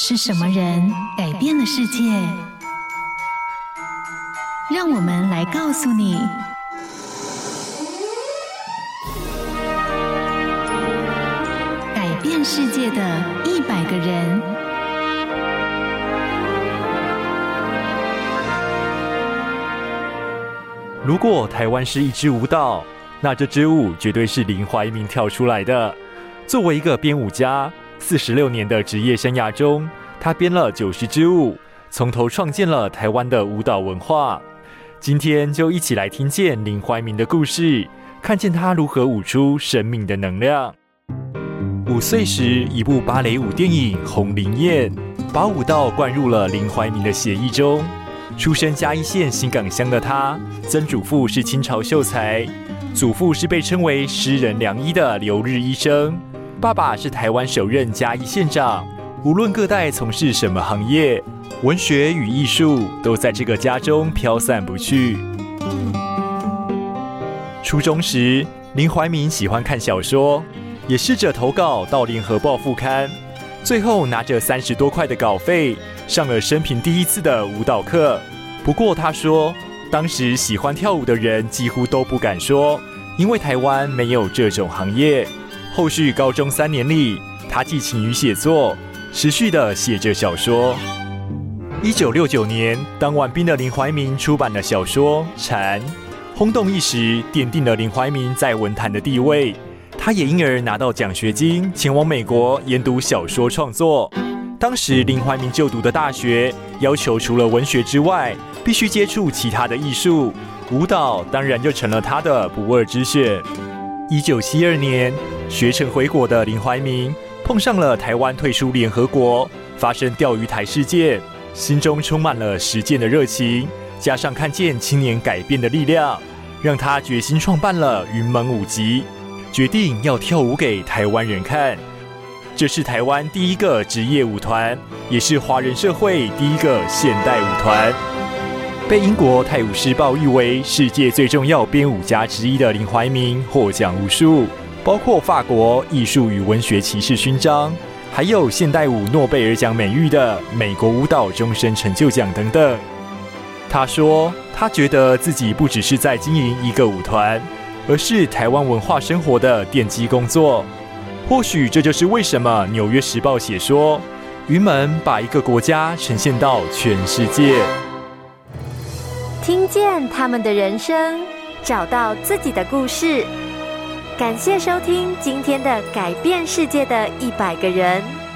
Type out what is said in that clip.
是什么人改变了世界？让我们来告诉你：改变世界的一百个人。如果台湾是一支舞蹈，那这支舞绝对是林怀民跳出来的。作为一个编舞家。四十六年的职业生涯中，他编了九十支舞，从头创建了台湾的舞蹈文化。今天就一起来听见林怀民的故事，看见他如何舞出生命的能量。五岁时，一部芭蕾舞电影《红菱艳》把舞蹈灌入了林怀民的血液中。出生嘉义县新港乡的他，曾祖父是清朝秀才，祖父是被称为诗人良医的留日医生。爸爸是台湾首任嘉义县长。无论各代从事什么行业，文学与艺术都在这个家中飘散不去。初中时，林怀民喜欢看小说，也试着投稿到《联合报》副刊，最后拿着三十多块的稿费，上了生平第一次的舞蹈课。不过他说，当时喜欢跳舞的人几乎都不敢说，因为台湾没有这种行业。后续高中三年里，他既勤于写作，持续地写着小说。一九六九年，当完兵的林怀民出版了小说《蝉》，轰动一时，奠定了林怀民在文坛的地位。他也因而拿到奖学金，前往美国研读小说创作。当时林怀民就读的大学要求，除了文学之外，必须接触其他的艺术，舞蹈当然就成了他的不二之选。一九七二年。学成回国的林怀民碰上了台湾退出联合国、发生钓鱼台事件，心中充满了实践的热情，加上看见青年改变的力量，让他决心创办了云门舞集，决定要跳舞给台湾人看。这是台湾第一个职业舞团，也是华人社会第一个现代舞团。被英国《泰晤士报》誉为世界最重要编舞家之一的林怀民获奖无数。包括法国艺术与文学骑士勋章，还有现代舞诺贝尔奖美誉的美国舞蹈终身成就奖等等。他说：“他觉得自己不只是在经营一个舞团，而是台湾文化生活的奠基工作。或许这就是为什么《纽约时报》写说，云门把一个国家呈现到全世界，听见他们的人生，找到自己的故事。”感谢收听今天的改变世界的一百个人。